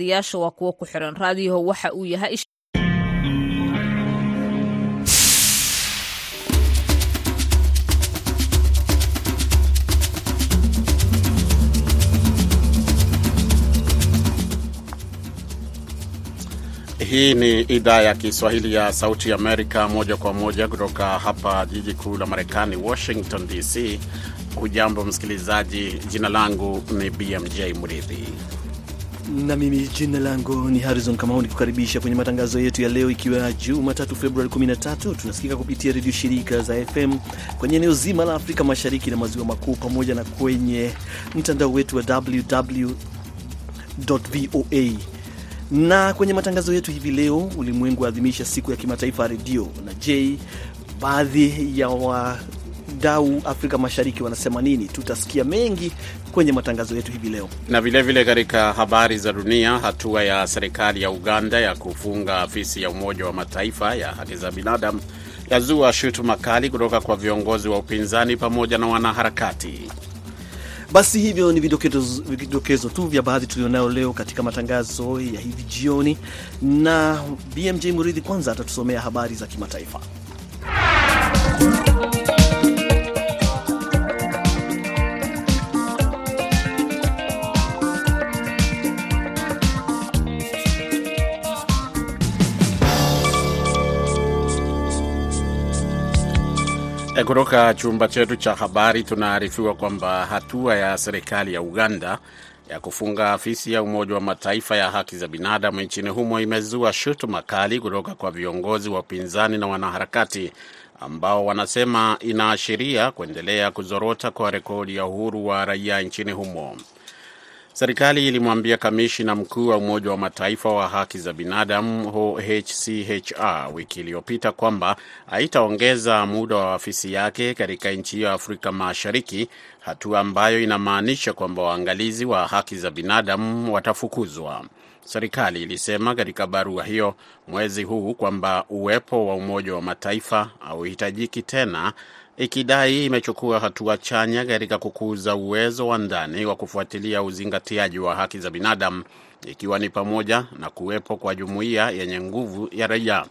yaasha waa kuwo ku xiran raadiyaho waxa uu yahay Hii ni idhaa ya Kiswahili ya Sauti Amerika, moja kwa moja kutoka hapa jiji kuu la Marekani, Washington DC. Hujambo msikilizaji, jina langu ni BMJ Mridhi na mimi jina langu ni Harrison Kamau, nikukaribisha kwenye matangazo yetu ya leo, ikiwa Jumatatu Februari 13. Tunasikika kupitia redio shirika za FM kwenye eneo zima la Afrika Mashariki na Maziwa Makuu, pamoja na kwenye mtandao wetu wa www.voa na kwenye matangazo yetu hivi leo, ulimwengu waadhimisha siku ya kimataifa ya redio. Na je, baadhi ya wadau Afrika Mashariki wanasema nini? Tutasikia mengi kwenye matangazo yetu hivi leo, na vilevile katika habari za dunia, hatua ya serikali ya Uganda ya kufunga afisi ya Umoja wa Mataifa ya haki za binadamu yazua shutuma kali kutoka kwa viongozi wa upinzani pamoja na wanaharakati. Basi hivyo ni vidokezo, tu vya baadhi tulionayo leo katika matangazo ya hivi jioni, na BMJ Muridhi kwanza atatusomea habari za kimataifa. Kutoka chumba chetu cha habari tunaarifiwa kwamba hatua ya serikali ya Uganda ya kufunga afisi ya Umoja wa Mataifa ya haki za binadamu nchini humo imezua shutuma kali kutoka kwa viongozi wa upinzani na wanaharakati ambao wanasema inaashiria kuendelea kuzorota kwa rekodi ya uhuru wa raia nchini humo. Serikali ilimwambia kamishina mkuu wa Umoja wa Mataifa wa haki za binadamu OHCHR wiki iliyopita kwamba haitaongeza muda wa afisi yake katika nchi hiyo ya Afrika Mashariki, hatua ambayo inamaanisha kwamba waangalizi wa haki za binadamu watafukuzwa. Serikali ilisema katika barua hiyo mwezi huu kwamba uwepo wa Umoja wa Mataifa hauhitajiki tena ikidai imechukua hatua chanya katika kukuza uwezo wa ndani wa kufuatilia uzingatiaji wa haki za binadamu ikiwa ni pamoja na kuwepo kwa jumuiya yenye nguvu ya raia.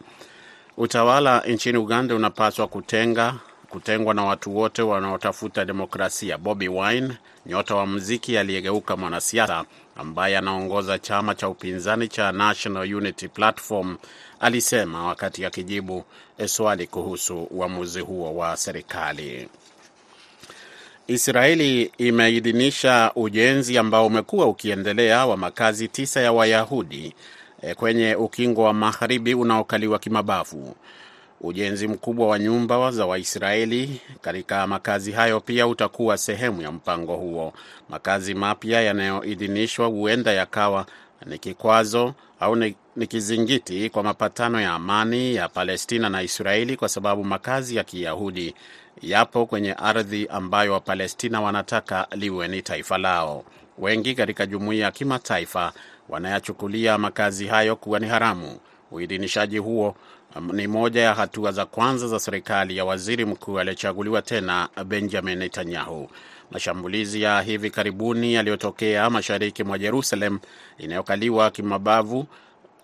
Utawala nchini Uganda unapaswa kutenga kutengwa na watu wote wanaotafuta demokrasia. Bobi Wine, nyota wa muziki aliyegeuka mwanasiasa ambaye anaongoza chama cha upinzani cha National Unity Platform, alisema wakati akijibu swali kuhusu uamuzi huo wa serikali. Israeli imeidhinisha ujenzi ambao umekuwa ukiendelea wa makazi tisa ya Wayahudi kwenye ukingo wa magharibi unaokaliwa kimabavu. Ujenzi mkubwa wa nyumba za Waisraeli katika makazi hayo pia utakuwa sehemu ya mpango huo. Makazi mapya yanayoidhinishwa huenda yakawa ni kikwazo au ni kizingiti kwa mapatano ya amani ya Palestina na Israeli, kwa sababu makazi ya Kiyahudi yapo kwenye ardhi ambayo Wapalestina wanataka liwe ni taifa lao. Wengi katika jumuiya ya kimataifa wanayachukulia makazi hayo kuwa ni haramu. Uidhinishaji huo ni moja ya hatua za kwanza za serikali ya waziri mkuu aliyechaguliwa tena Benjamin Netanyahu. Mashambulizi ya hivi karibuni yaliyotokea mashariki mwa Jerusalem inayokaliwa kimabavu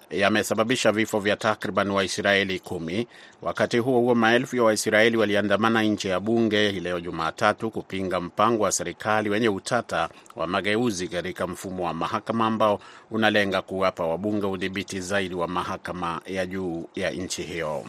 yamesababisha vifo vya takriban Waisraeli kumi. Wakati huo huo, maelfu ya Waisraeli waliandamana nje ya bunge leo Jumatatu kupinga mpango wa serikali wenye utata wa mageuzi katika mfumo wa mahakama ambao unalenga kuwapa wabunge udhibiti zaidi wa mahakama ya juu ya nchi hiyo.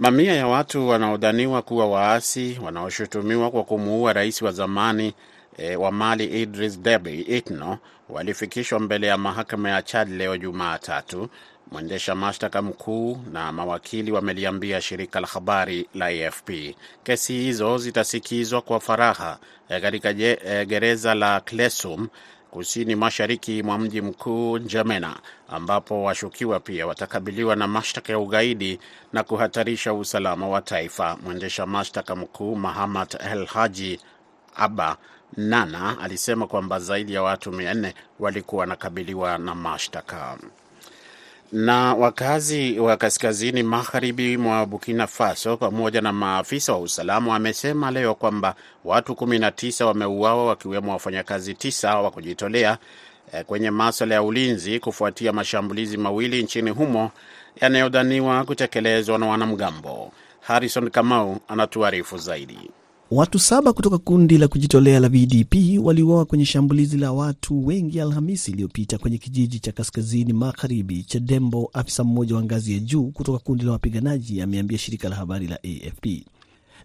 Mamia ya watu wanaodhaniwa kuwa waasi wanaoshutumiwa kwa kumuua rais wa zamani e, wa Mali Idris Deby Itno walifikishwa mbele ya mahakama ya Chad leo Jumatatu. Mwendesha mashtaka mkuu na mawakili wameliambia shirika la habari la AFP kesi hizo zitasikizwa kwa faraha katika e, gereza la Klesum kusini mashariki mwa mji mkuu Njamena, ambapo washukiwa pia watakabiliwa na mashtaka ya ugaidi na kuhatarisha usalama wa taifa. Mwendesha mashtaka mkuu Mahamad El Haji Aba Nana alisema kwamba zaidi ya watu mia nne walikuwa wanakabiliwa na mashtaka. Na wakazi wa kaskazini magharibi mwa Burkina Faso pamoja na maafisa wa usalama wamesema leo kwamba watu 19 wameuawa wakiwemo wafanyakazi tisa wa kujitolea kwenye maswala ya ulinzi kufuatia mashambulizi mawili nchini humo yanayodhaniwa kutekelezwa na wanamgambo. Harrison Kamau anatuarifu zaidi. Watu saba kutoka kundi la kujitolea la VDP waliuawa kwenye shambulizi la watu wengi Alhamisi iliyopita kwenye kijiji cha kaskazini magharibi cha Dembo. Afisa mmoja wa ngazi ya juu kutoka kundi la wapiganaji ameambia shirika la habari la AFP.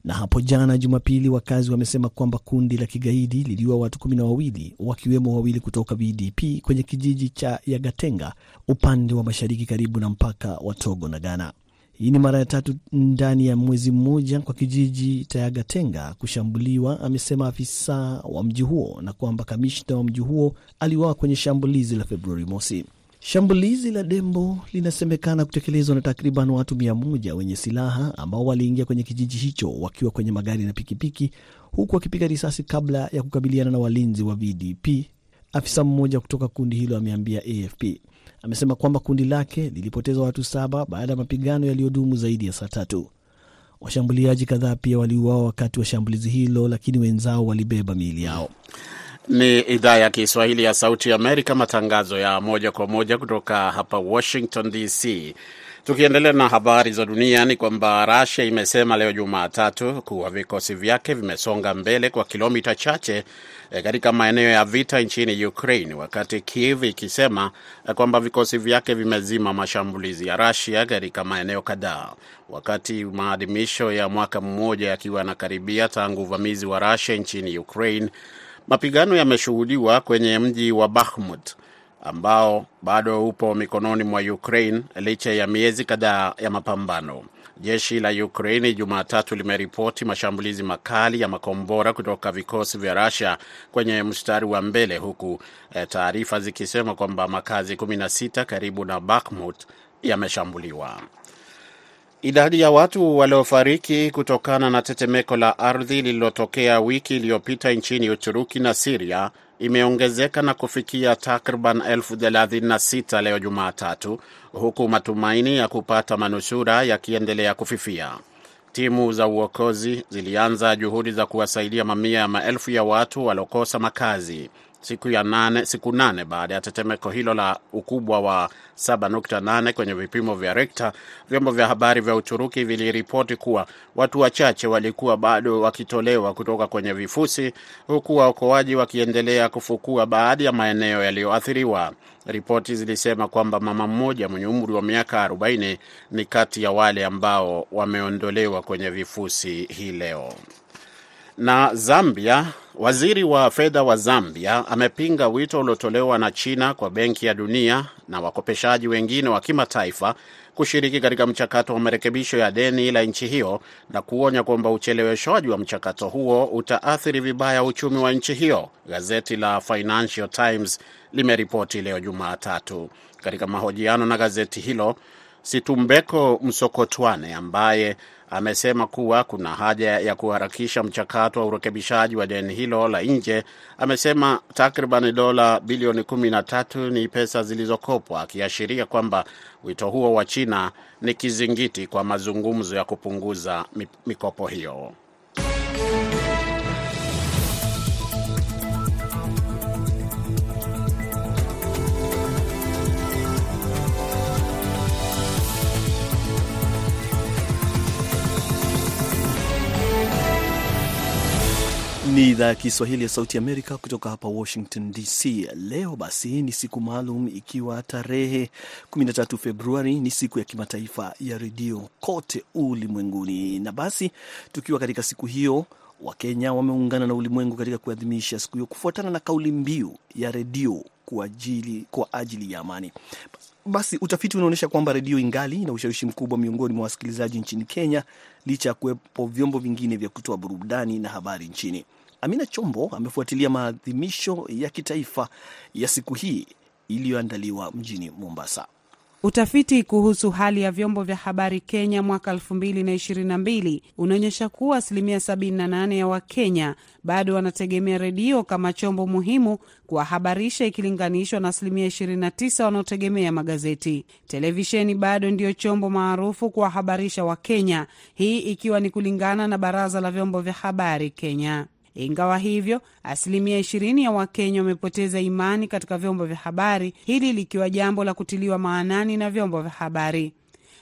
Na hapo jana Jumapili, wakazi wamesema kwamba kundi la kigaidi liliua watu kumi na wawili wakiwemo wawili kutoka VDP kwenye kijiji cha Yagatenga upande wa mashariki karibu na mpaka wa Togo na Ghana. Hii ni mara ya tatu ndani ya mwezi mmoja kwa kijiji Tayagatenga kushambuliwa, amesema afisa wa mji huo, na kwamba kamishna wa mji huo aliuawa kwenye shambulizi la Februari mosi. Shambulizi la Dembo linasemekana kutekelezwa na takriban watu mia moja wenye silaha ambao waliingia kwenye kijiji hicho wakiwa kwenye magari na pikipiki, huku wakipiga risasi kabla ya kukabiliana na walinzi wa VDP. Afisa mmoja kutoka kundi hilo ameambia AFP amesema kwamba kundi lake lilipoteza watu saba baada ya mapigano yaliyodumu zaidi ya saa tatu. Washambuliaji kadhaa pia waliuawa wakati wa shambulizi hilo, lakini wenzao walibeba miili yao. Ni idhaa ya Kiswahili ya Sauti ya Amerika, matangazo ya moja kwa moja kutoka hapa Washington DC. Tukiendelea na habari za dunia ni kwamba Russia imesema leo Jumatatu kuwa vikosi vyake vimesonga mbele kwa kilomita chache katika maeneo ya vita nchini Ukraine, wakati Kiev ikisema kwamba vikosi vyake vimezima mashambulizi ya Russia katika maeneo kadhaa. Wakati maadhimisho ya mwaka mmoja yakiwa yanakaribia tangu uvamizi wa Russia nchini Ukraine, mapigano yameshuhudiwa kwenye mji wa Bakhmut ambao bado upo mikononi mwa Ukraine licha ya miezi kadhaa ya mapambano. Jeshi la Ukraini Jumatatu limeripoti mashambulizi makali ya makombora kutoka vikosi vya Russia kwenye mstari wa mbele, huku eh, taarifa zikisema kwamba makazi 16 karibu na Bakhmut yameshambuliwa. Idadi ya watu waliofariki kutokana na tetemeko la ardhi lililotokea wiki iliyopita nchini Uturuki na Siria imeongezeka na kufikia takriban elfu thelathini na sita leo Jumatatu, huku matumaini ya kupata manusura yakiendelea kufifia. Timu za uokozi zilianza juhudi za kuwasaidia mamia ya maelfu ya watu waliokosa makazi siku ya nane, siku nane baada ya tetemeko hilo la ukubwa wa 7.8 kwenye vipimo vya Richter. Vyombo vya habari vya Uturuki viliripoti kuwa watu wachache walikuwa bado wakitolewa kutoka kwenye vifusi, huku waokoaji wakiendelea kufukua baadhi ya maeneo yaliyoathiriwa. Ripoti zilisema kwamba mama mmoja mwenye umri wa miaka 40 ni kati ya wale ambao wameondolewa kwenye vifusi hii leo. Na Zambia, waziri wa fedha wa Zambia amepinga wito uliotolewa na China kwa Benki ya Dunia na wakopeshaji wengine wa kimataifa kushiriki katika mchakato wa marekebisho ya deni la nchi hiyo na kuonya kwamba ucheleweshwaji wa mchakato huo utaathiri vibaya uchumi wa nchi hiyo. Gazeti la Financial Times limeripoti leo Jumatatu. Katika mahojiano na gazeti hilo, Situmbeko Msokotwane ambaye amesema kuwa kuna haja ya kuharakisha mchakato wa urekebishaji wa deni hilo la nje. Amesema takriban dola bilioni kumi na tatu ni pesa zilizokopwa, akiashiria kwamba wito huo wa China ni kizingiti kwa mazungumzo ya kupunguza mikopo hiyo. Ni idhaa ya Kiswahili ya Sauti Amerika kutoka hapa Washington DC. Leo basi ni siku maalum, ikiwa tarehe 13 Februari ni siku ya kimataifa ya redio kote ulimwenguni. Na basi tukiwa katika siku hiyo, Wakenya wameungana na ulimwengu katika kuadhimisha siku hiyo kufuatana na kauli mbiu ya redio kwa ajili, kwa ajili ya amani. Basi utafiti unaonyesha kwamba redio ingali na ushawishi mkubwa miongoni mwa wasikilizaji nchini Kenya licha ya kuwepo vyombo vingine vya kutoa burudani na habari nchini. Amina Chombo amefuatilia maadhimisho ya kitaifa ya siku hii iliyoandaliwa mjini Mombasa. Utafiti kuhusu hali ya vyombo vya habari Kenya mwaka 2022 unaonyesha kuwa asilimia 78 ya Wakenya bado wanategemea redio kama chombo muhimu kuwahabarisha ikilinganishwa na asilimia 29 wanaotegemea magazeti. Televisheni bado ndiyo chombo maarufu kuwahabarisha Wakenya, hii ikiwa ni kulingana na Baraza la Vyombo vya Habari Kenya. Ingawa hivyo, asilimia ishirini ya Wakenya wamepoteza imani katika vyombo vya habari, hili likiwa jambo la kutiliwa maanani na vyombo vya habari.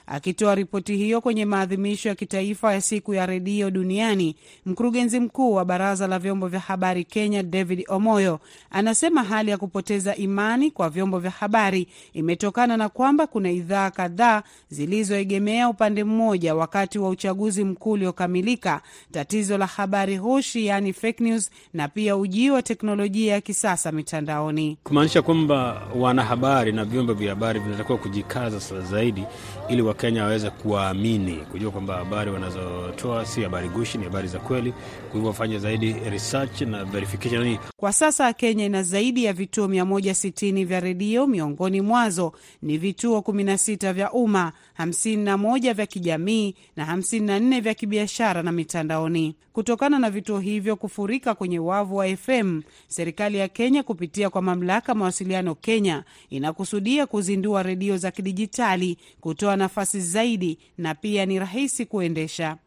Akitoa ripoti hiyo kwenye maadhimisho ya kitaifa ya siku ya redio duniani, mkurugenzi mkuu wa baraza la vyombo vya habari Kenya, David Omoyo, anasema hali ya kupoteza imani kwa vyombo vya habari imetokana na kwamba kuna idhaa kadhaa zilizoegemea upande mmoja wakati wa uchaguzi mkuu uliokamilika, tatizo la habari hushi, yani fake news, na pia ujio wa teknolojia ya kisasa mitandaoni, kumaanisha kwamba wanahabari na vyombo vya habari vinatakiwa kujikaza zaidi ili Wakenya waweze kuwaamini, kujua kwamba habari wanazotoa si habari gushi, ni habari za kweli. Kwa hivyo wafanye zaidi research na verification. Kwa sasa Kenya ina zaidi ya vituo 160 vya redio, miongoni mwazo ni vituo 16 vya umma, 51 vya kijamii na 54 vya kibiashara na mitandaoni. Kutokana na vituo hivyo kufurika kwenye wavu wa FM, serikali ya Kenya kupitia kwa mamlaka mawasiliano Kenya inakusudia kuzindua redio za kidijitali kutoa nafasi zaidi na pia ni rahisi kuendesha.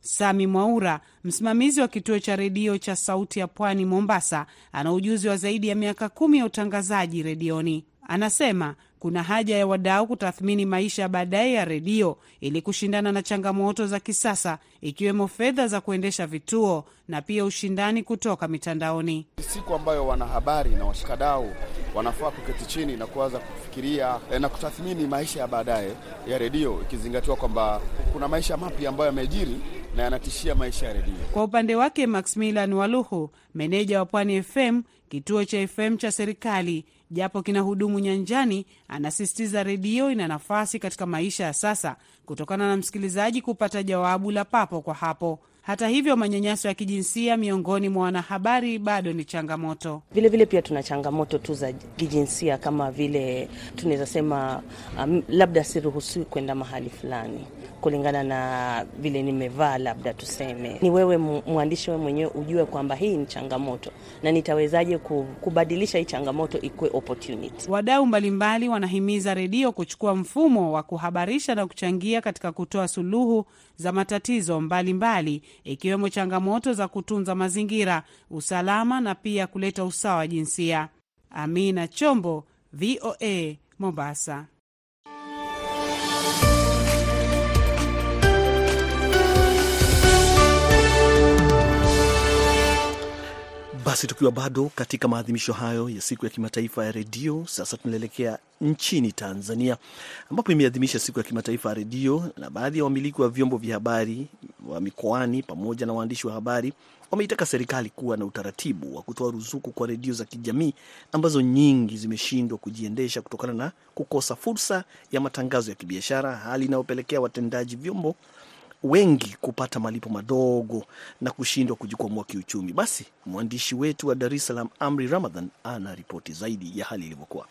Sami Mwaura, msimamizi wa kituo cha redio cha Sauti ya Pwani Mombasa, ana ujuzi wa zaidi ya miaka kumi ya utangazaji redioni. Anasema kuna haja ya wadau kutathmini maisha ya baadaye ya redio ili kushindana na changamoto za kisasa ikiwemo fedha za kuendesha vituo na pia ushindani kutoka mitandaoni. Siku ambayo wanahabari na washikadau wanafaa kuketi chini na kuanza kufikiria na kutathmini maisha ya baadaye ya redio, ikizingatiwa kwamba kuna maisha mapya ambayo yamejiri na yanatishia maisha ya redio. Kwa upande wake, Maximilian Waluhu, meneja wa Pwani FM, kituo cha FM cha serikali japo kina hudumu nyanjani, anasisitiza redio ina nafasi katika maisha ya sasa kutokana na msikilizaji kupata jawabu la papo kwa hapo. Hata hivyo, manyanyaso ya kijinsia miongoni mwa wanahabari bado ni changamoto. Vilevile vile pia tuna changamoto tu za kijinsia kama vile tunaweza sema, um, labda siruhusiwi kwenda mahali fulani kulingana na vile nimevaa, labda tuseme. Ni wewe mwandishi, wewe mwenyewe ujue kwamba hii ni changamoto na nitawezaje kubadilisha hii changamoto ikuwe opportunity. Wadau mbalimbali wanahimiza redio kuchukua mfumo wa kuhabarisha na kuchangia katika kutoa suluhu za matatizo mbalimbali ikiwemo changamoto za kutunza mazingira, usalama na pia kuleta usawa wa jinsia. Amina Chombo, VOA, Mombasa. Basi tukiwa bado katika maadhimisho hayo ya siku ya kimataifa ya redio, sasa tunaelekea nchini Tanzania ambapo imeadhimisha siku ya kimataifa ya redio, na baadhi ya wamiliki wa vyombo vya habari wa mikoani pamoja na waandishi wa habari wameitaka serikali kuwa na utaratibu wa kutoa ruzuku kwa redio za kijamii ambazo nyingi zimeshindwa kujiendesha kutokana na kukosa fursa ya matangazo ya kibiashara, hali inayopelekea watendaji vyombo wengi kupata malipo madogo na kushindwa kujikwamua kiuchumi. Basi mwandishi wetu wa Dar es Salaam Amri Ramadhan ana ripoti zaidi ya hali ilivyokuwa.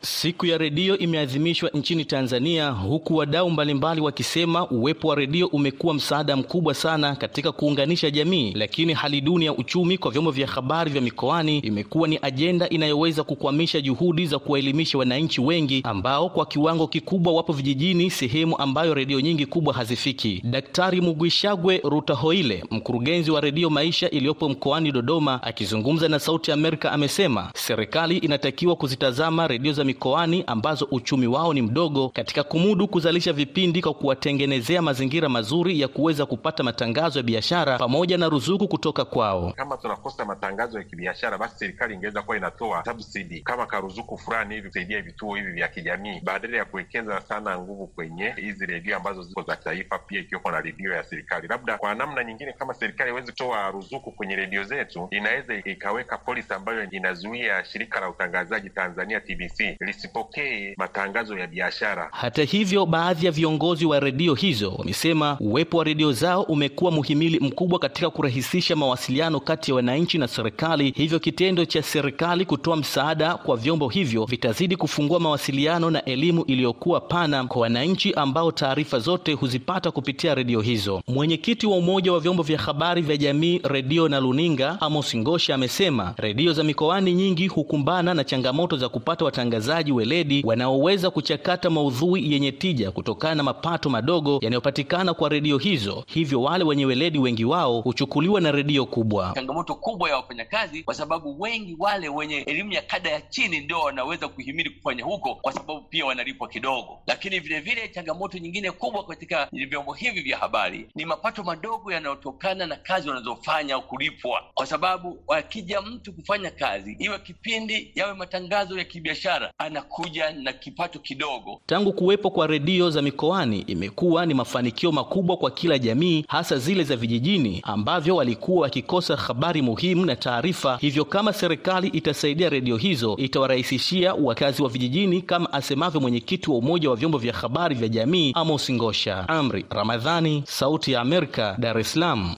Siku ya redio imeadhimishwa nchini Tanzania huku wadau mbalimbali wakisema uwepo wa redio umekuwa msaada mkubwa sana katika kuunganisha jamii, lakini hali duni ya uchumi kwa vyombo vya habari vya mikoani imekuwa ni ajenda inayoweza kukwamisha juhudi za kuwaelimisha wananchi wengi ambao kwa kiwango kikubwa wapo vijijini, sehemu ambayo redio nyingi kubwa hazifiki. Daktari Mugwishagwe Rutahoile, mkurugenzi wa redio Maisha iliyopo mkoani Dodoma, akizungumza na Sauti Amerika, amesema serikali inatakiwa kuzitazama redio za mikoani ambazo uchumi wao ni mdogo katika kumudu kuzalisha vipindi kwa kuwatengenezea mazingira mazuri ya kuweza kupata matangazo ya biashara pamoja na ruzuku kutoka kwao. Kama tunakosa matangazo ya kibiashara, basi serikali ingeweza kuwa inatoa subsidy kama karuzuku fulani hivi kusaidia vituo hivi vya kijamii, badala ya kuwekeza sana nguvu kwenye hizi redio ambazo ziko za taifa, pia ikiwepo na redio ya serikali. Labda kwa namna nyingine, kama serikali haiwezi kutoa ruzuku kwenye redio zetu, inaweza ikaweka polisi ambayo inazuia shirika la utangazaji Tanzania TBC lisipokee matangazo ya biashara. Hata hivyo, baadhi ya viongozi wa redio hizo wamesema uwepo wa redio zao umekuwa muhimili mkubwa katika kurahisisha mawasiliano kati ya wananchi na serikali. Hivyo kitendo cha serikali kutoa msaada kwa vyombo hivyo vitazidi kufungua mawasiliano na elimu iliyokuwa pana kwa wananchi ambao taarifa zote huzipata kupitia redio hizo. Mwenyekiti wa Umoja wa Vyombo vya Habari vya Jamii, Redio na Luninga, Amos Ngosha amesema redio za mikoani nyingi hukumbana na changamoto za kupata watangazaji watangazaji weledi wanaoweza kuchakata maudhui yenye tija kutokana na mapato madogo yanayopatikana kwa redio hizo. Hivyo wale wenye weledi wengi wao huchukuliwa na redio kubwa. Changamoto kubwa ya wafanyakazi, kwa sababu wengi wale wenye elimu ya kada ya chini ndio wanaweza kuhimili kufanya huko, kwa sababu pia wanalipwa kidogo. Lakini vilevile vile changamoto nyingine kubwa katika vyombo hivi vya habari ni mapato madogo yanayotokana na kazi wanazofanya au kulipwa, kwa sababu akija mtu kufanya kazi, iwe kipindi, yawe matangazo ya kibiashara, anakuja na kipato kidogo. Tangu kuwepo kwa redio za mikoani, imekuwa ni mafanikio makubwa kwa kila jamii, hasa zile za vijijini ambavyo walikuwa wakikosa habari muhimu na taarifa. Hivyo kama serikali itasaidia redio hizo, itawarahisishia wakazi wa vijijini, kama asemavyo mwenyekiti wa Umoja wa Vyombo vya Habari vya Jamii Amos Ngosha. Amri Ramadhani, Sauti ya Amerika, Dar es Salaam.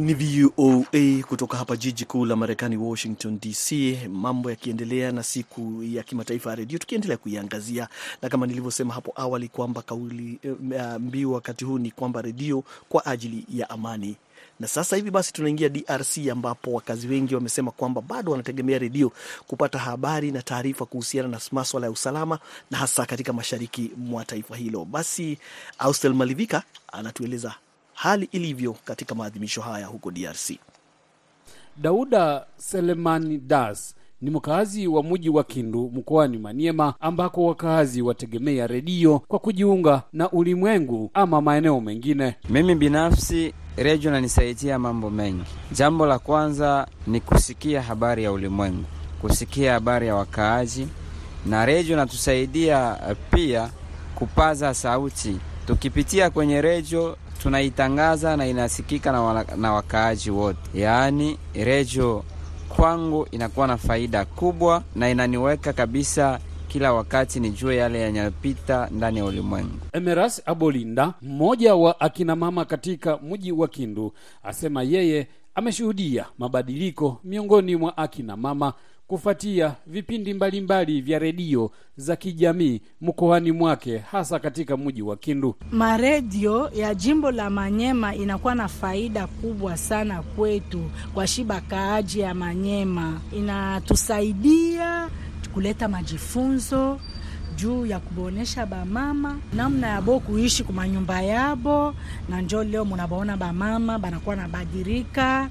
Ni VOA kutoka hapa jiji kuu la Marekani, Washington DC. Mambo yakiendelea na siku ya kimataifa ya redio, tukiendelea kuiangazia, na kama nilivyosema hapo awali kwamba kauli mbiu wakati huu ni kwamba redio kwa ajili ya amani. Na sasa hivi basi tunaingia DRC ambapo wakazi wengi wamesema kwamba bado wanategemea redio kupata habari na taarifa kuhusiana na maswala ya usalama na hasa katika mashariki mwa taifa hilo. Basi Austel Malivika anatueleza hali ilivyo katika maadhimisho haya huko DRC. Dauda Selemani Das ni mkazi wa mji wa Kindu mkoani Maniema, ambako wakazi wategemea redio kwa kujiunga na ulimwengu ama maeneo mengine. Mimi binafsi redio nanisaidia mambo mengi. Jambo la kwanza ni kusikia habari ya ulimwengu, kusikia habari ya wakaaji, na redio natusaidia pia kupaza sauti. Tukipitia kwenye redio tunaitangaza na inasikika na, wala, na wakaaji wote. Yaani redio kwangu inakuwa na faida kubwa na inaniweka kabisa kila wakati nijue yale yanayopita ndani ya ulimwengu. Emeras Abolinda, mmoja wa akina mama katika mji wa Kindu, asema yeye ameshuhudia mabadiliko miongoni mwa akina mama kufuatia vipindi mbalimbali mbali vya redio za kijamii mkoani mwake hasa katika mji wa Kindu. Maredio ya jimbo la Manyema inakuwa na faida kubwa sana kwetu kwa shiba kaaji ya Manyema, inatusaidia kuleta majifunzo juu ya kubonesha bamama namna yabo kuishi kumanyumba yabo, na njo leo munabaona bamama banakuwa nabadirika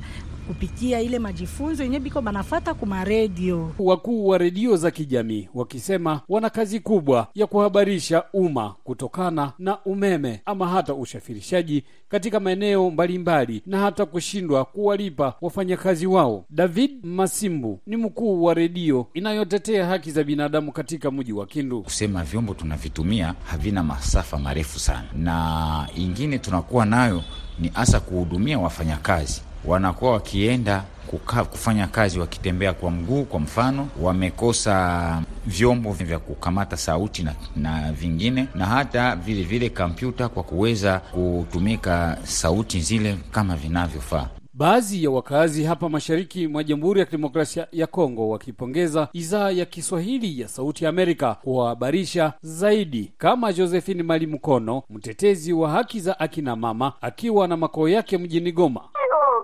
kupitia ile majifunzo yenye biko banafata kuma redio. Wakuu wa redio za kijamii wakisema wana kazi kubwa ya kuhabarisha umma kutokana na umeme ama hata usafirishaji katika maeneo mbalimbali na hata kushindwa kuwalipa wafanyakazi wao. David Masimbu ni mkuu wa redio inayotetea haki za binadamu katika mji wa Kindu. Kusema vyombo tunavitumia havina masafa marefu sana, na ingine tunakuwa nayo ni hasa kuhudumia wafanyakazi wanakuwa wakienda kuka, kufanya kazi wakitembea kwa mguu. Kwa mfano, wamekosa vyombo vya kukamata sauti na, na vingine na hata vile vile kompyuta kwa kuweza kutumika sauti zile kama vinavyofaa. Baadhi ya wakazi hapa mashariki mwa Jamhuri ya Kidemokrasia ya Kongo wakipongeza idhaa ya Kiswahili ya Sauti ya Amerika kuwahabarisha zaidi, kama Josephine Mali Mkono, mtetezi wa haki za akina mama, akiwa na makao yake mjini Goma.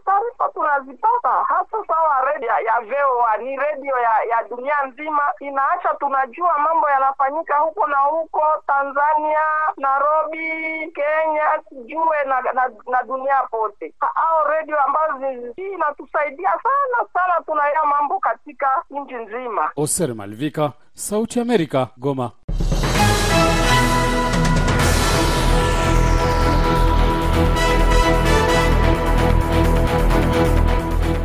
Taarifa tunazipata hasa sawa redio ya VOA ni redio ya, ya dunia nzima, inaacha tunajua mambo yanafanyika huko na huko Tanzania, Nairobi, Kenya, sijue na, na, na dunia pote. Hao redio ambazo hii inatusaidia sana sana, tunaya mambo katika nchi nzima. Oser Malvika, Sauti Amerika, Goma.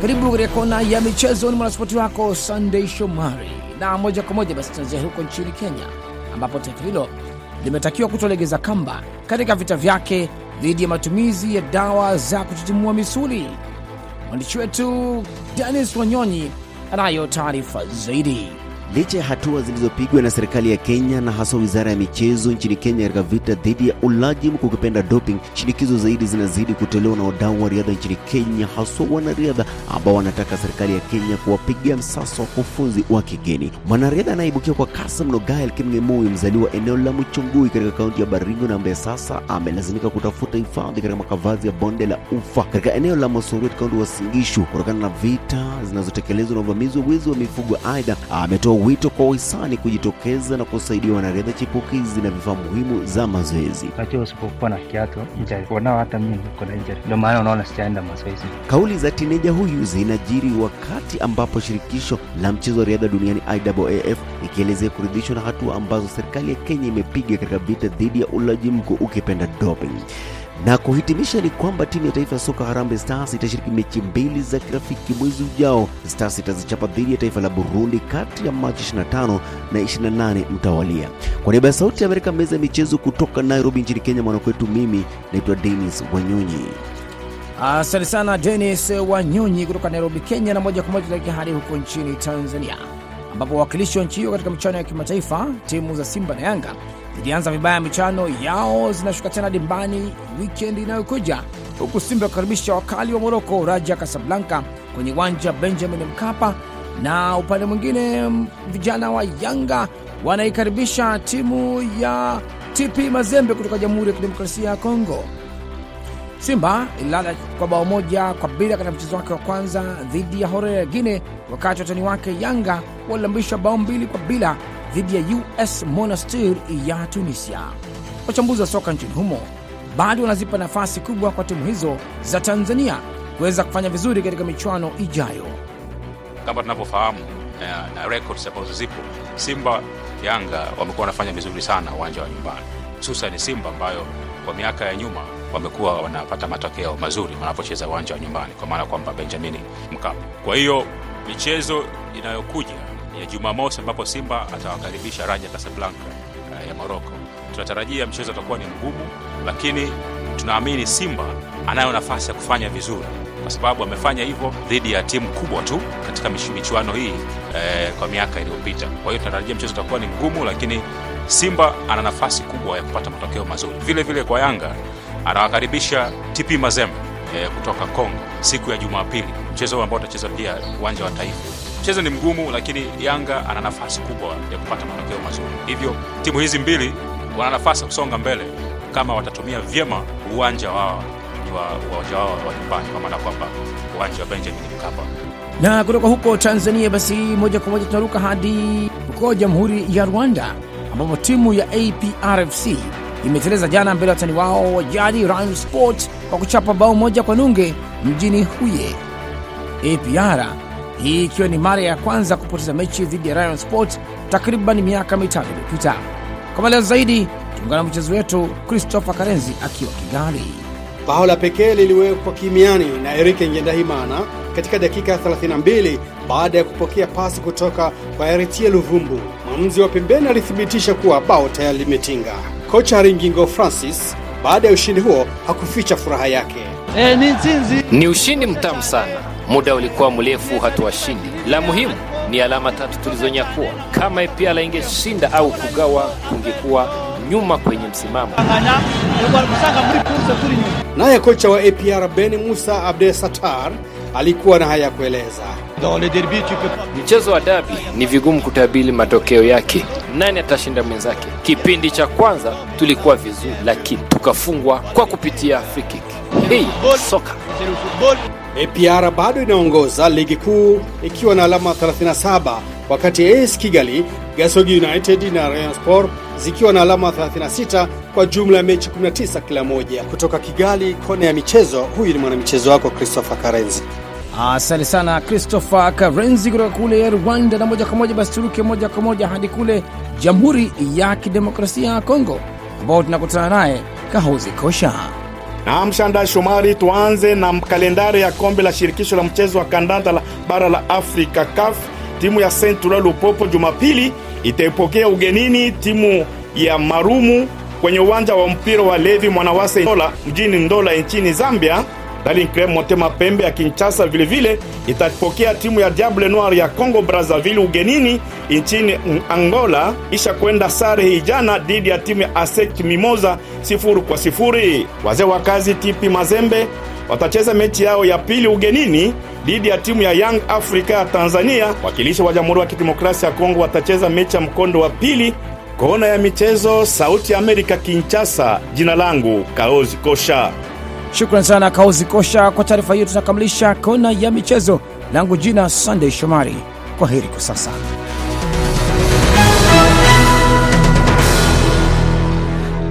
Karibu katika kona ya michezo, ni mwanaspoti wako Sunday Shomari, na moja kwa moja basi tunaanzia huko nchini Kenya, ambapo taifa hilo limetakiwa kutolegeza kamba katika vita vyake dhidi ya matumizi ya dawa za kutitimua misuli. Mwandishi wetu Denis Wanyonyi anayo taarifa zaidi. Licha ya hatua zilizopigwa na serikali ya Kenya na haswa wizara ya michezo nchini Kenya katika vita dhidi ya ulaji mkuu ukipenda doping, shinikizo zaidi zinazidi kutolewa na wadau wa riadha nchini Kenya, haswa wanariadha ambao wanataka serikali ya Kenya kuwapigia msasa wakufunzi wa kigeni. Mwanariadha anayeibukia kwa kasi mno Gael Kipng'emoi, mzaliwa eneo la Muchungui katika kaunti ya Baringo na ambaye sasa amelazimika kutafuta hifadhi katika makavazi ya bonde la Ufa katika eneo la Mosoriot, kaunti wa Singishu kutokana na vita zinazotekelezwa na uvamizi wa wizi wa mifugo. Aidha, ametoa wito kwa wahisani kujitokeza na kusaidia wanariadha chipukizi na vifaa muhimu za mazoezi. Najua usipokuwa na kiatu injari nao, hata mimi niko na injari, ndio maana unaona sijaenda mazoezi. Kauli za tineja huyu zinajiri wakati ambapo shirikisho la mchezo wa riadha duniani IAAF ikielezea kuridhishwa na hatua ambazo serikali ya Kenya imepiga katika vita dhidi ya ulaji mkuu ukipenda doping. Na kuhitimisha ni kwamba timu ya taifa ya soka Harambee Stars itashiriki mechi mbili za kirafiki mwezi ujao. Stars itazichapa dhidi ya taifa la Burundi kati ya Machi 25 na 28 mtawalia. Kwa niaba ya Sauti ya Amerika, meza ya michezo kutoka Nairobi nchini Kenya, mwanakwetu, mimi naitwa Dennis Wanyonyi. Asante sana Denis Wanyonyi kutoka Nairobi, Kenya. Na moja kwa moja tunaelekea hadi huko nchini Tanzania, ambapo wawakilishi wa nchi hiyo katika michuano ya kimataifa, timu za Simba na Yanga zilianza vibaya michano yao, zinashuka tena dimbani wikendi inayokuja, huku Simba kukaribisha wakali wa Moroko Raja Kasablanka kwenye uwanja Benjamin Mkapa, na upande mwingine vijana wa Yanga wanaikaribisha timu ya TP Mazembe kutoka Jamhuri ya Kidemokrasia ya Kongo. Simba ililala kwa bao moja kwa bila katika mchezo wake wa kwanza dhidi ya Horea ya Guine, wakati watani wake Yanga walilambishwa bao mbili kwa bila dhidi ya US Monastir ya Tunisia. Wachambuzi wa soka nchini humo bado wanazipa nafasi kubwa kwa timu hizo za Tanzania kuweza kufanya vizuri katika michuano ijayo. Kama tunavyofahamu na, na records ambazo zipo, Simba Yanga wamekuwa wanafanya vizuri sana uwanja wa nyumbani, hususan Simba ambayo kwa miaka ya nyuma wamekuwa wanapata matokeo mazuri wanapocheza uwanja wa nyumbani, kwa maana kwamba Benjamin Mkapa. Kwa hiyo michezo inayokuja ya Jumamosi ambapo Simba atawakaribisha Raja Casablanca uh, ya Morocco, tunatarajia mchezo utakuwa ni mgumu, lakini tunaamini Simba anayo nafasi ya kufanya vizuri kwa sababu amefanya hivyo dhidi ya timu kubwa tu katika michuano hii eh, kwa miaka iliyopita. Kwa hiyo tunatarajia mchezo utakuwa ni mgumu, lakini Simba ana nafasi kubwa ya kupata matokeo mazuri. Vile vile kwa Yanga anawakaribisha TP Mazembe eh, kutoka Kongo siku ya Jumapili, mchezo ambao utacheza pia uwanja wa Taifa. Mchezo ni mgumu, lakini Yanga ana nafasi kubwa ya kupata matokeo mazuri. Hivyo timu hizi mbili wana nafasi ya kusonga mbele kama watatumia vyema uwanja wao uwanja wao wa nyumbani, kwa maana kwamba uwanja wa Benjamin Mkapa. Na kutoka huko Tanzania, basi moja kwa moja tunaruka hadi huko Jamhuri ya Rwanda ambapo timu ya APRFC imeteleza jana mbele ya watani wao wa jadi Rayon Sport kwa kuchapa bao moja kwa nunge mjini Huye. APR hii ikiwa ni mara ya kwanza kupoteza mechi dhidi ya Rayon Sport takriban miaka mitano iliyopita. Kwa maelezo zaidi, tuungana na mchezo wetu Christopher Karenzi akiwa Kigali. Bao la pekee liliwekwa kimiani na Erike Ngendahimana katika dakika 32 baada ya kupokea pasi kutoka kwa Eritie Luvumbu. Mwamuzi wa pembeni alithibitisha kuwa bao tayari limetinga. Kocha Ringingo Francis baada ya ushindi huo hakuficha furaha yake. E, ni. Ni ushindi mtamu sana. Muda ulikuwa mrefu hatuwashindi. La muhimu ni alama tatu tulizonyakua. Kama APR ingeshinda au kugawa, kungekuwa nyuma kwenye msimamo. Naye kocha wa APR Ben Musa Abdel Satar alikuwa na haya ya kueleza. Mchezo wa dabi ni vigumu kutabiri matokeo yake, nani atashinda mwenzake. Kipindi cha kwanza tulikuwa vizuri, lakini tukafungwa kwa kupitia free kick. Hii soka. APR bado inaongoza ligi kuu ikiwa na alama 37 wakati AS Kigali, Gasogi United na Rayon Sport zikiwa na alama 36 kwa jumla ya mechi 19 kila moja. Kutoka Kigali, kona ya michezo, huyu ni mwanamichezo wako Christopher Karenzi. Asante sana Christopher Karenzi kutoka kule Rwanda. Na moja kwa moja basi turuke moja kwa moja hadi kule Jamhuri ya Kidemokrasia ya Kongo ambao tunakutana naye Kahozi Kosha. Na mshanda Shomari, tuanze na kalendari ya kombe la shirikisho la mchezo wa kandanda la bara la Afrika CAF. Timu ya Central Lupopo Jumapili itaipokea ugenini timu ya Marumu kwenye uwanja wa mpira wa Levi Mwanawase Ndola mjini Ndola nchini Zambia. Daring Club Motema Pembe ya Kinshasa vilevile itapokea timu ya Diable Noir ya Congo Brazzaville ugenini nchini Angola, isha kwenda sare hii jana dhidi ya timu ya ASEC Mimosa sifuri kwa sifuri. Wazee wa kazi TP Mazembe watacheza mechi yao ya pili ugenini dhidi ya timu ya Young Africa ya Tanzania. Wakilishi wa Jamhuri ya Kidemokrasia ya Kongo watacheza mechi ya mkondo wa pili. Kona ya michezo, Sauti ya Amerika, Kinshasa. Jina langu Kaozi Kosha. Shukran sana Kaozi Kosha kwa taarifa hiyo. Tunakamilisha kona ya michezo. Langu jina Sunday Shomari. Kwa heri kwa sasa.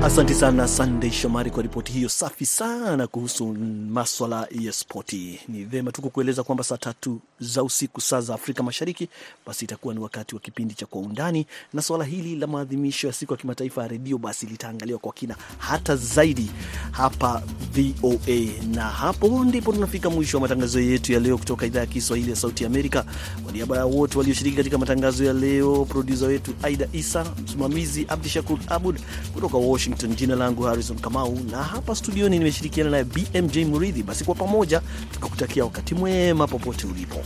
Asante sana Sandey Shomari kwa ripoti hiyo safi sana kuhusu maswala ya spoti. Ni vema tu kukueleza kwamba saa tatu za usiku saa za Afrika Mashariki, basi itakuwa ni wakati wa kipindi cha Kwa Undani, na swala hili la maadhimisho ya siku ya kimataifa ya redio basi litaangaliwa kwa kina hata zaidi hapa VOA, na hapo ndipo tunafika mwisho wa matangazo yetu ya leo kutoka idhaa ya Kiswahili ya Sauti Amerika. Kwa niaba ya wote walioshiriki katika matangazo ya leo, produsa wetu Aida Isa, msimamizi Abdi Shakur Abud kutoka Washington. Jina langu Harrison Kamau, na hapa studioni nimeshirikiana naye BMJ Muridhi. Basi kwa pamoja tukakutakia wakati mwema popote ulipo.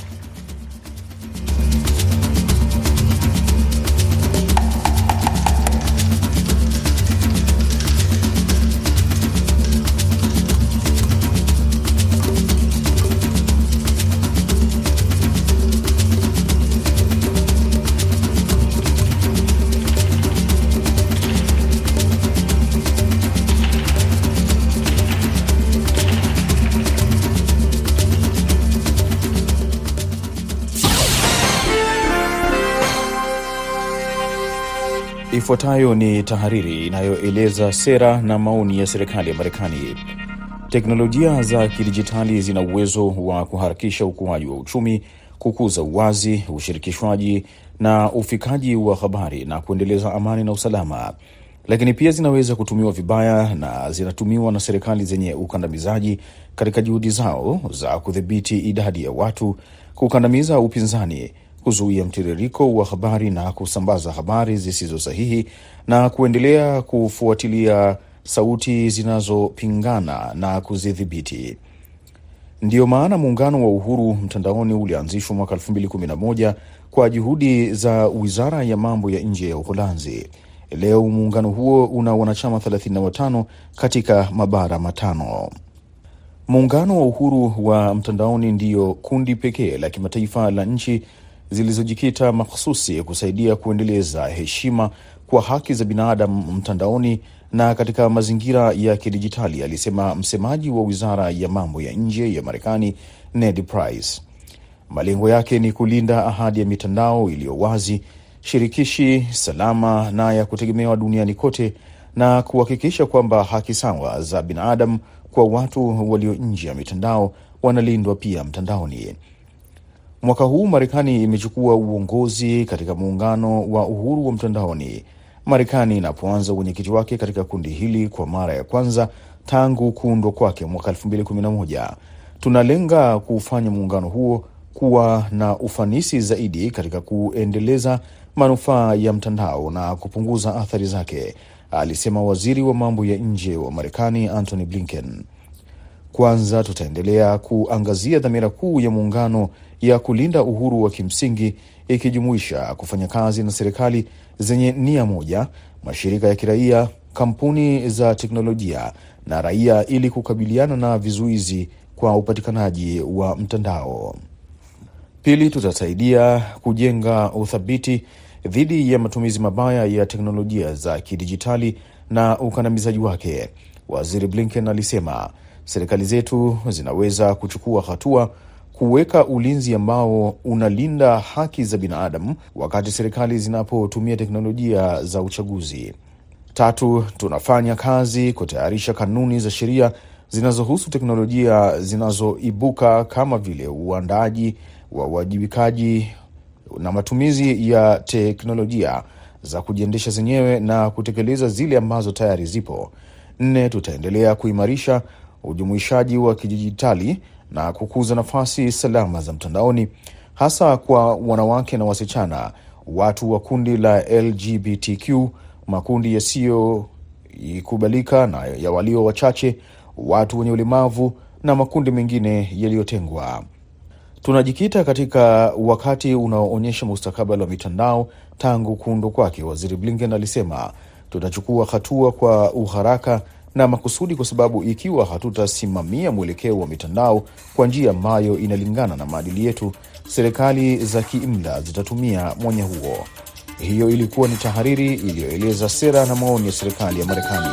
Ifuatayo ni tahariri inayoeleza sera na maoni ya serikali ya Marekani. Teknolojia za kidijitali zina uwezo wa kuharakisha ukuaji wa uchumi, kukuza uwazi, ushirikishwaji na ufikaji wa habari na kuendeleza amani na usalama, lakini pia zinaweza kutumiwa vibaya na zinatumiwa na serikali zenye ukandamizaji katika juhudi zao za kudhibiti idadi ya watu, kukandamiza upinzani kuzuia mtiririko wa habari na kusambaza habari zisizo sahihi na kuendelea kufuatilia sauti zinazopingana na kuzidhibiti. Ndiyo maana muungano wa uhuru mtandaoni ulianzishwa mwaka 2011 kwa juhudi za wizara ya mambo ya nje ya Uholanzi. Leo muungano huo una wanachama 35 katika mabara matano. Muungano wa uhuru wa mtandaoni ndiyo kundi pekee la kimataifa la nchi zilizojikita makhususi kusaidia kuendeleza heshima kwa haki za binadamu mtandaoni na katika mazingira ya kidijitali, alisema msemaji wa wizara ya mambo ya nje ya Marekani Ned Price. Malengo yake ni kulinda ahadi ya mitandao iliyo wazi, shirikishi, salama na ya kutegemewa duniani kote na kuhakikisha kwamba haki sawa za binadamu kwa watu walio nje ya mitandao wanalindwa pia mtandaoni. Mwaka huu Marekani imechukua uongozi katika muungano wa uhuru wa mtandaoni. Marekani inapoanza uwenyekiti wake katika kundi hili kwa mara ya kwanza tangu kuundwa kwake mwaka 2011. Tunalenga kuufanya muungano huo kuwa na ufanisi zaidi katika kuendeleza manufaa ya mtandao na kupunguza athari zake, alisema waziri wa mambo ya nje wa Marekani Antony Blinken. Kwanza tutaendelea kuangazia dhamira kuu ya muungano ya kulinda uhuru wa kimsingi ikijumuisha kufanya kazi na serikali zenye nia moja, mashirika ya kiraia, kampuni za teknolojia na raia ili kukabiliana na vizuizi kwa upatikanaji wa mtandao. Pili, tutasaidia kujenga uthabiti dhidi ya matumizi mabaya ya teknolojia za kidijitali na ukandamizaji wake. Waziri Blinken alisema serikali zetu zinaweza kuchukua hatua kuweka ulinzi ambao unalinda haki za binadamu wakati serikali zinapotumia teknolojia za uchaguzi. Tatu, tunafanya kazi kutayarisha kanuni za sheria zinazohusu teknolojia zinazoibuka kama vile uandaji wa uwajibikaji na matumizi ya teknolojia za kujiendesha zenyewe na kutekeleza zile ambazo tayari zipo. Nne, tutaendelea kuimarisha ujumuishaji wa kidijitali na kukuza nafasi salama za mtandaoni hasa kwa wanawake na wasichana, watu wa kundi la LGBTQ, makundi yasiyoikubalika na ya walio wachache, watu wenye ulemavu na makundi mengine yaliyotengwa. Tunajikita katika wakati unaoonyesha mustakabali wa mitandao tangu kuundwa kwake, Waziri Blinken alisema. Tutachukua hatua kwa uharaka na makusudi, kwa sababu ikiwa hatutasimamia mwelekeo wa mitandao kwa njia ambayo inalingana na maadili yetu, serikali za kiimla zitatumia mwanya huo. Hiyo ilikuwa ni tahariri iliyoeleza sera na maoni ya serikali ya Marekani.